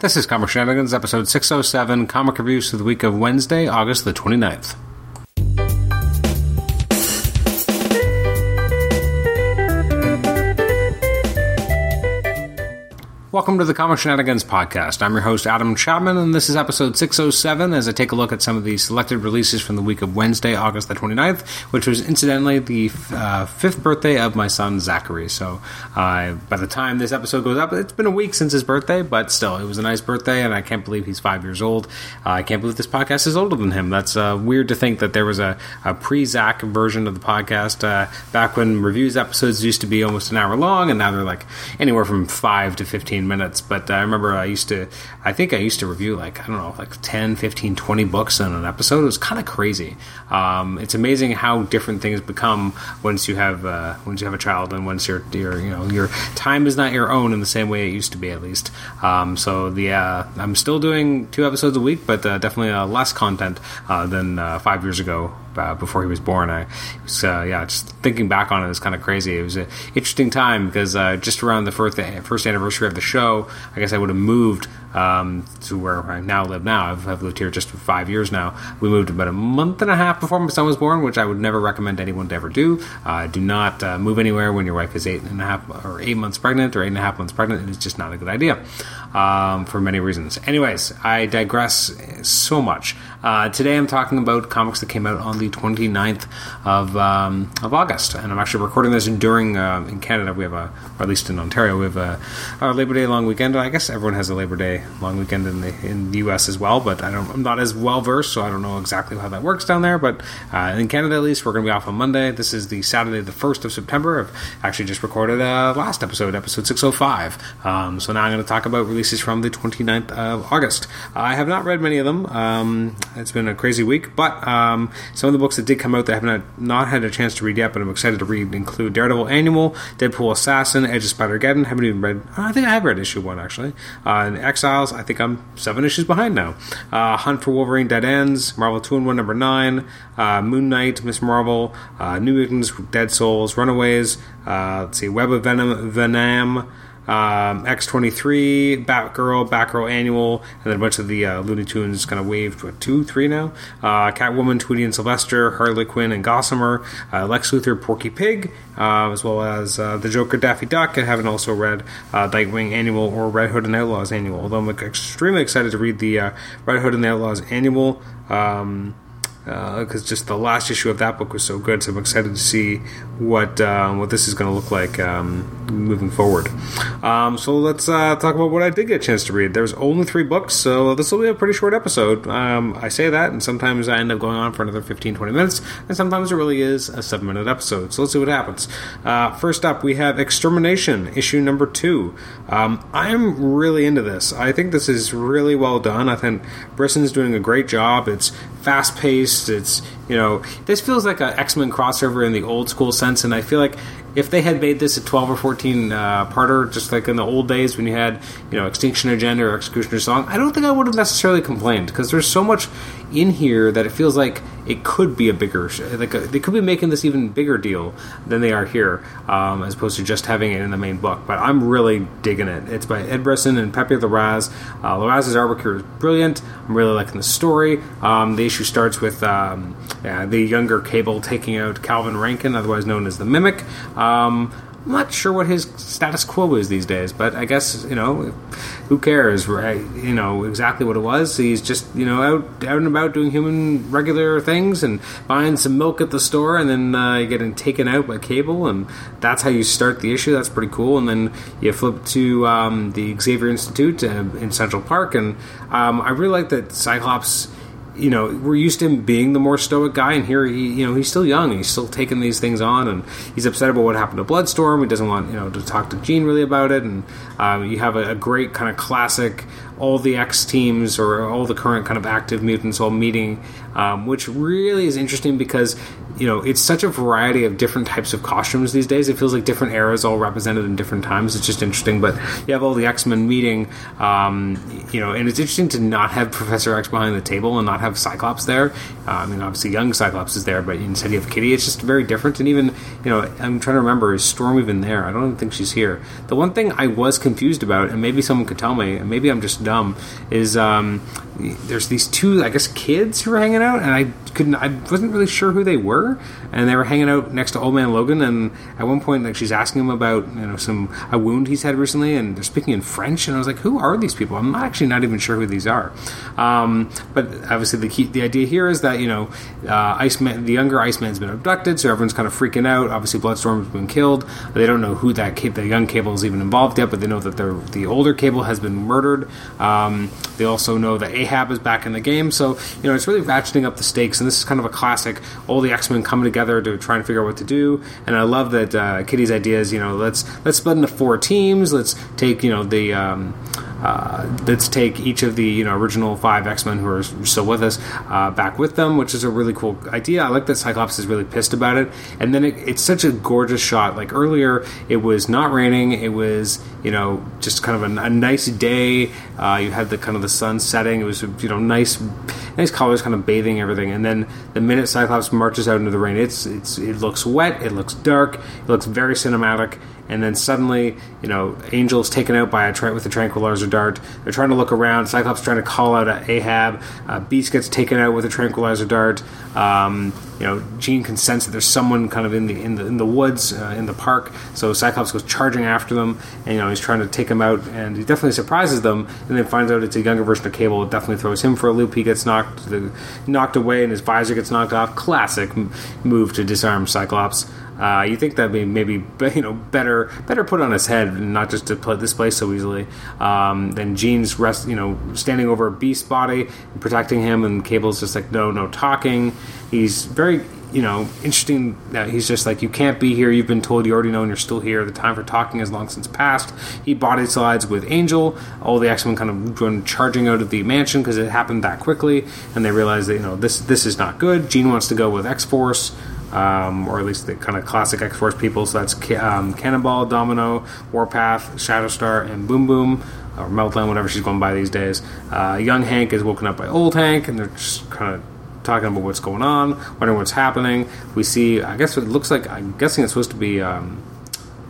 This is Comic Shenanigans, episode 607, comic reviews for the week of Wednesday, August the 29th. Welcome to the Comic Shenanigans Podcast. I'm your host, Adam Chapman, and this is episode 607 as I take a look at some of the selected releases from the week of Wednesday, August the 29th, which was incidentally the uh, fifth birthday of my son, Zachary. So uh, by the time this episode goes up, it's been a week since his birthday, but still, it was a nice birthday, and I can't believe he's five years old. Uh, I can't believe this podcast is older than him. That's uh, weird to think that there was a, a pre Zach version of the podcast uh, back when reviews episodes used to be almost an hour long, and now they're like anywhere from five to 15 minutes. But I remember I used to, I think I used to review like, I don't know, like 10, 15, 20 books in an episode. It was kind of crazy. Um, it's amazing how different things become once you have, uh, once you have a child and once your, your, you know, your time is not your own in the same way it used to be at least. Um, so the, uh, I'm still doing two episodes a week, but uh, definitely uh, less content uh, than uh, five years ago uh, before he was born. I was, uh, yeah, just thinking back on it is kind of crazy. It was an interesting time because uh, just around the first first anniversary of the show, I guess I would have moved um, to where I now live. Now I've, I've, lived here just for five years now. We moved about a month and a half before my son was born, which I would never recommend anyone to ever do. Uh, do not uh, move anywhere when your wife is eight and a half or eight months pregnant or eight and a half months pregnant. It is just not a good idea um, for many reasons. Anyways, I digress so much. Uh, today I'm talking about comics that came out on the 29th of, um, of August, and I'm actually recording this during uh, in Canada. We have a, or at least in Ontario, we have a, our Labor Day long weekend. I guess everyone has a Labor Day long weekend in the in the U.S. as well, but I don't, I'm not as well versed, so I don't know exactly how that works down there. But uh, in Canada, at least, we're going to be off on Monday. This is the Saturday, the first of September. I've actually just recorded a last episode, episode 605. Um, so now I'm going to talk about releases from the 29th of August. I have not read many of them. Um, it's been a crazy week, but um, some of the books that did come out that I have not, not had a chance to read yet, but I'm excited to read include Daredevil Annual, Deadpool Assassin, Edge of Spider-Geddon. Haven't even read. I think I have read issue one actually. Uh, and Exiles. I think I'm seven issues behind now. Uh, Hunt for Wolverine Dead Ends, Marvel Two-in-One number nine, uh, Moon Knight, Ms. Marvel, uh, New Mutants, Dead Souls, Runaways. Uh, let's see, Web of Venom, Venom um, X23, Batgirl, Batgirl Annual, and then a bunch of the uh, Looney Tunes kind of waved, what, two, three now? Uh, Catwoman, Tweety and Sylvester, Harley Quinn and Gossamer, uh, Lex Luthor, Porky Pig, uh, as well as uh, the Joker, Daffy Duck. I haven't also read uh, Nightwing Annual or Red Hood and Outlaws Annual, although I'm extremely excited to read the Red Hood and the Outlaws Annual. Um, because uh, just the last issue of that book was so good. So I'm excited to see what uh, what this is going to look like um, moving forward. Um, so let's uh, talk about what I did get a chance to read. There's only three books, so this will be a pretty short episode. Um, I say that, and sometimes I end up going on for another 15, 20 minutes, and sometimes it really is a seven minute episode. So let's see what happens. Uh, first up, we have Extermination, issue number two. Um, I'm really into this. I think this is really well done. I think Brisson's doing a great job. It's fast paced. It's you know this feels like an X Men crossover in the old school sense, and I feel like if they had made this a 12 or 14 uh, parter, just like in the old days when you had, you know, Extinction Agenda or Executioner Song, I don't think I would have necessarily complained because there's so much in here that it feels like it could be a bigger, like a, they could be making this even bigger deal than they are here, um, as opposed to just having it in the main book. But I'm really digging it. It's by Ed Brisson and Pepe Larraz. Uh, Larraz's artwork here is brilliant. I'm really liking the story. Um, the issue starts with um, yeah, the younger Cable taking out Calvin Rankin, otherwise known as the Mimic. Um, I'm not sure what his status quo is these days, but I guess you know, who cares, right? You know exactly what it was. He's just you know out out and about doing human regular things and buying some milk at the store, and then uh, getting taken out by Cable, and that's how you start the issue. That's pretty cool. And then you flip to um, the Xavier Institute uh, in Central Park, and um, I really like that Cyclops you know, we're used to him being the more stoic guy, and here he, you know, he's still young. He's still taking these things on, and he's upset about what happened to Bloodstorm. He doesn't want, you know, to talk to Jean really about it. And um, you have a, a, great kind of classic, all the X teams or all the current kind of active mutants all meeting, um, which really is interesting because you know, it's such a variety of different types of costumes these days. It feels like different eras all represented in different times. It's just interesting. But you have all the X Men meeting, um, you know, and it's interesting to not have Professor X behind the table and not have Cyclops there. Uh, I mean, obviously, young Cyclops is there, but instead you have Kitty. It's just very different. And even, you know, I'm trying to remember, is Storm even there? I don't think she's here. The one thing I was confused about, and maybe someone could tell me, and maybe I'm just dumb. Is um, there's these two, I guess, kids who were hanging out, and I couldn't, I wasn't really sure who they were, and they were hanging out next to Old Man Logan, and at one point, like she's asking him about you know some a wound he's had recently, and they're speaking in French, and I was like, who are these people? I'm actually not even sure who these are. Um, but obviously, the key, the idea here is that you know, uh, Iceman, the younger Iceman's been abducted, so everyone's kind of freaking out. Obviously, Bloodstorm's been killed. They don't know who that the young Cable is even involved yet, but they know that the older Cable has been murdered. Um, they also know that Ahab is back in the game, so you know it's really ratcheting up the stakes. And this is kind of a classic. All the X Men coming together to try and figure out what to do. And I love that uh, Kitty's idea is you know let's let's split into four teams. Let's take you know the um, uh, let's take each of the you know original five X Men who are still with us uh, back with them, which is a really cool idea. I like that Cyclops is really pissed about it, and then it, it's such a gorgeous shot. Like earlier, it was not raining; it was you know just kind of a, a nice day. Uh, you had the kind of the sun setting. It was you know nice, nice colors, kind of bathing everything. And then the minute Cyclops marches out into the rain, it's it's it looks wet, it looks dark, it looks very cinematic and then suddenly, you know, Angel's taken out by a tra- with a tranquilizer dart. They're trying to look around. Cyclops trying to call out Ahab. Uh, Beast gets taken out with a tranquilizer dart. Um, you know, Jean can sense that there's someone kind of in the in the in the woods uh, in the park. So Cyclops goes charging after them, and you know he's trying to take them out, and he definitely surprises them, and then finds out it's a younger version of Cable. It definitely throws him for a loop. He gets knocked the, knocked away, and his visor gets knocked off. Classic move to disarm Cyclops. Uh, you think that be maybe you know better better put on his head not just to put this place so easily. Um, then Jean's rest, you know, standing over a beast body, protecting him, and Cable's just like no, no talking. He's very you know interesting that he's just like you can't be here. You've been told you already know, and you're still here. The time for talking has long since passed. He body slides with Angel. All the X Men kind of run charging out of the mansion because it happened that quickly, and they realize that you know this this is not good. Jean wants to go with X Force um, or at least the kind of classic X Force people. So that's um, Cannonball, Domino, Warpath, Shatterstar, and Boom Boom, or Meltdown, whatever she's going by these days. Uh, young Hank is woken up by old Hank, and they're just kind of talking about what's going on, wondering what's happening. We see, I guess it looks like, I'm guessing it's supposed to be. Um,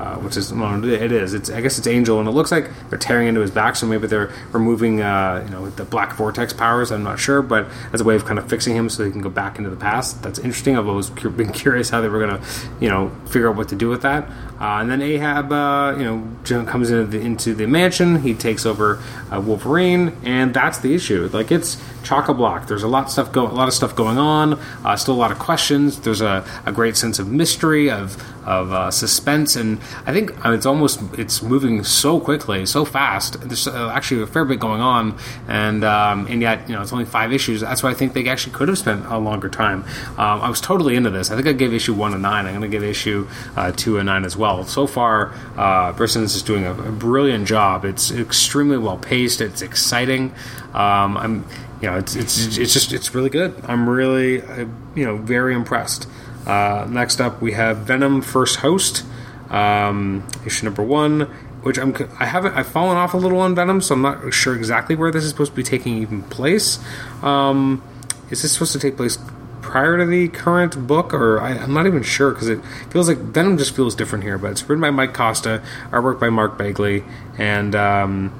uh, which is well, it is. It's I guess it's Angel, and it looks like they're tearing into his back. So maybe they're removing uh, you know the black vortex powers. I'm not sure, but as a way of kind of fixing him so he can go back into the past. That's interesting. I've always been curious how they were to you know figure out what to do with that. Uh, and then Ahab, uh, you know, comes into the, into the mansion. He takes over uh, Wolverine, and that's the issue. Like it's chock a block. There's a lot of stuff go, a lot of stuff going on. Uh, still a lot of questions. There's a, a great sense of mystery, of of uh, suspense, and I think uh, it's almost it's moving so quickly, so fast. There's actually a fair bit going on, and um, and yet you know it's only five issues. That's why I think they actually could have spent a longer time. Um, I was totally into this. I think I gave issue one a nine. I'm going to give issue two a nine as well well. So far, uh, Brisson's is doing a, a, brilliant job. It's extremely well paced. It's exciting. Um, I'm, you know, it's, it's it's just it's really good. I'm really, uh, you know, very impressed. Uh, next up, we have Venom First Host, um, issue number one, which I'm I haven't I've fallen off a little on Venom, so I'm not sure exactly where this is supposed to be taking even place. Um, is this supposed to take place prior to the current book, or I, am not even sure because it feels like Venom just feels different here. But it's written by Mike Costa, artwork by Mark Bagley, and um,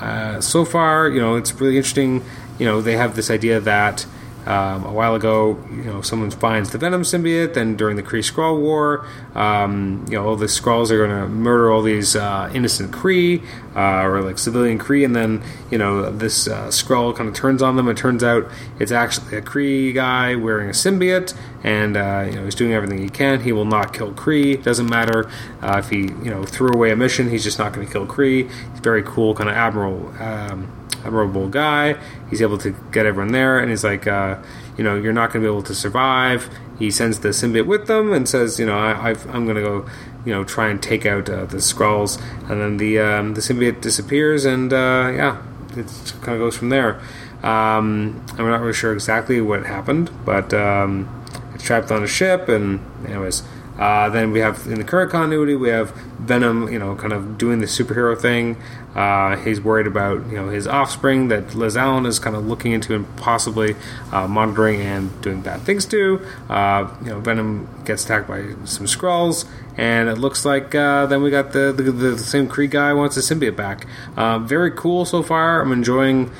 uh, so far, you know, it's really interesting. You know, they have this idea that um, a while ago, you know, someone finds the Venom symbiote. Then during the Kree Skrull War, um, you know, all the Skrulls are going to murder all these uh, innocent Kree uh, or like civilian Kree, and then you know this uh, Skrull kind of turns on them. It turns out it's actually a Kree guy wearing a symbiote, and uh, you know he's doing everything he can. He will not kill Kree. Doesn't matter uh, if he you know threw away a mission. He's just not going to kill Kree. He's very cool, kind of admiral. Um, admirable guy. He's able to get everyone there, and he's like, uh, you know, you're not going to be able to survive. He sends the symbiote with them and says, you know, I, am going to go, you know, try and take out uh, the Skrulls, and then the um, the symbiote disappears, and uh, yeah, it kind of goes from there. Um, I'm not really sure exactly what happened, but um, it's trapped on a ship, and anyways. Uh, then we have in the current continuity, we have Venom, you know, kind of doing the superhero thing. Uh, he's worried about you know his offspring that Liz Allen is kind of looking into and possibly uh, monitoring and doing bad things to. Uh, you know, Venom gets attacked by some Skrulls, and it looks like uh, then we got the, the, the same Kree guy wants the symbiote back. Uh, very cool so far. I'm enjoying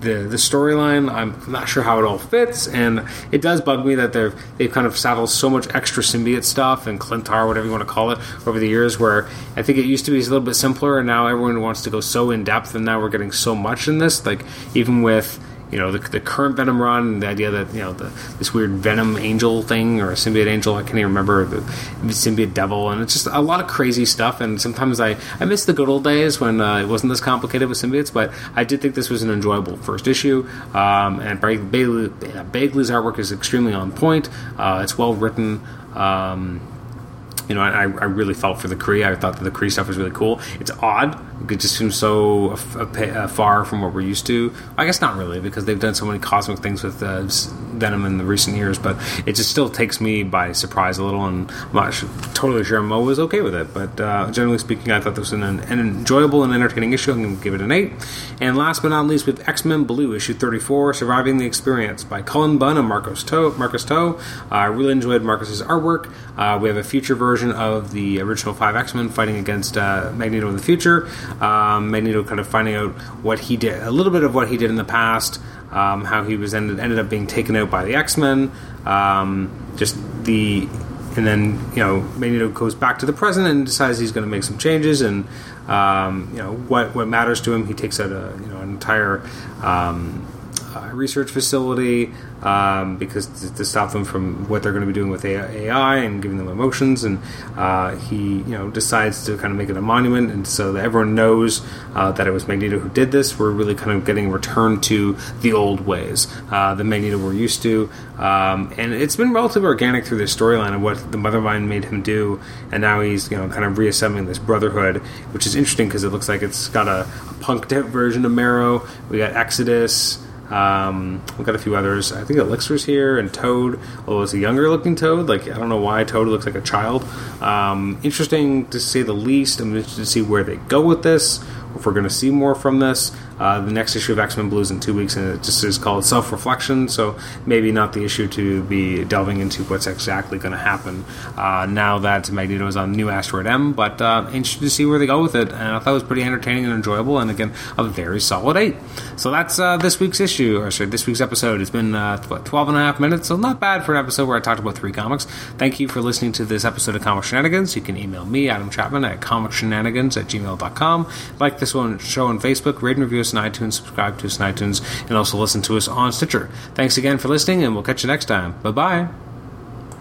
the the storyline. I'm not sure how it all fits, and it does bug me that they've they've kind of saddled so much extra symbiote stuff and Klyntar, whatever you want to call it, over the years. Where I think it used to be a little bit simpler, and now everyone wants to go so in depth, and now we're getting so much in this. Like even with you know the, the current Venom run, the idea that you know the, this weird Venom Angel thing or a symbiote Angel, I can't even remember the, the symbiote Devil, and it's just a lot of crazy stuff. And sometimes I I miss the good old days when uh, it wasn't this complicated with symbiotes, but I did think this was an enjoyable first issue. Um, and Bagley, Bagley's artwork is extremely on point. Uh, it's well written. Um, you know, I, I really felt for the Kree. I thought that the Kree stuff was really cool. It's odd. It just seems so uh, far from what we're used to. I guess not really, because they've done so many cosmic things with uh, Venom in the recent years. But it just still takes me by surprise a little, and I'm not sure, totally sure Mo was okay with it. But uh, generally speaking, I thought this was an, an, enjoyable and entertaining issue. I'm going to give it an eight. And last but not least, with X Men Blue issue 34, "Surviving the Experience" by Cullen Bunn and Marcus To. Marcus To. I really enjoyed Marcus's artwork. Uh, we have a future version version of the original five X Men fighting against uh, Magneto in the future. Um, Magneto kind of finding out what he did, a little bit of what he did in the past, um, how he was ended, ended up being taken out by the X Men. Um, just the and then you know Magneto goes back to the present and decides he's going to make some changes and um, you know what what matters to him. He takes out a you know an entire um, uh, research facility um, because to, to, stop them from what they're going to be doing with AI and giving them emotions. And uh, he, you know, decides to kind of make it a monument, and so that everyone knows uh, that it was Magneto who did this. We're really kind of getting returned to the old ways, uh, the Magneto we're used to. Um, and it's been relatively organic through this storyline of what the Mothermind made him do, and now he's, you know, kind of reassembling this Brotherhood, which is interesting because it looks like it's got a, a punked out version of Marrow. We got Exodus. Um, we've got a few others. I think Elixir's here and Toad. Although it's a younger looking Toad. Like I don't know why Toad looks like a child. Um, interesting to say the least. I'm interested to see where they go with this. If we're going to see more from this. Uh, the next issue of X Men Blues in two weeks, and it just is called Self Reflection. So maybe not the issue to be delving into what's exactly going to happen uh, now that Magneto is on New Asteroid M. But uh, interested to see where they go with it, and I thought it was pretty entertaining and enjoyable, and again, a very solid eight. So that's uh, this week's issue, or sorry, this week's episode. It's been uh, what 12 and a half minutes, so not bad for an episode where I talked about three comics. Thank you for listening to this episode of Comic Shenanigans. You can email me, Adam Chapman, at comicshenanigans at gmail.com. Like this one show on Facebook, rate and review us on iTunes, subscribe to us on iTunes, and also listen to us on Stitcher. Thanks again for listening, and we'll catch you next time. Bye bye.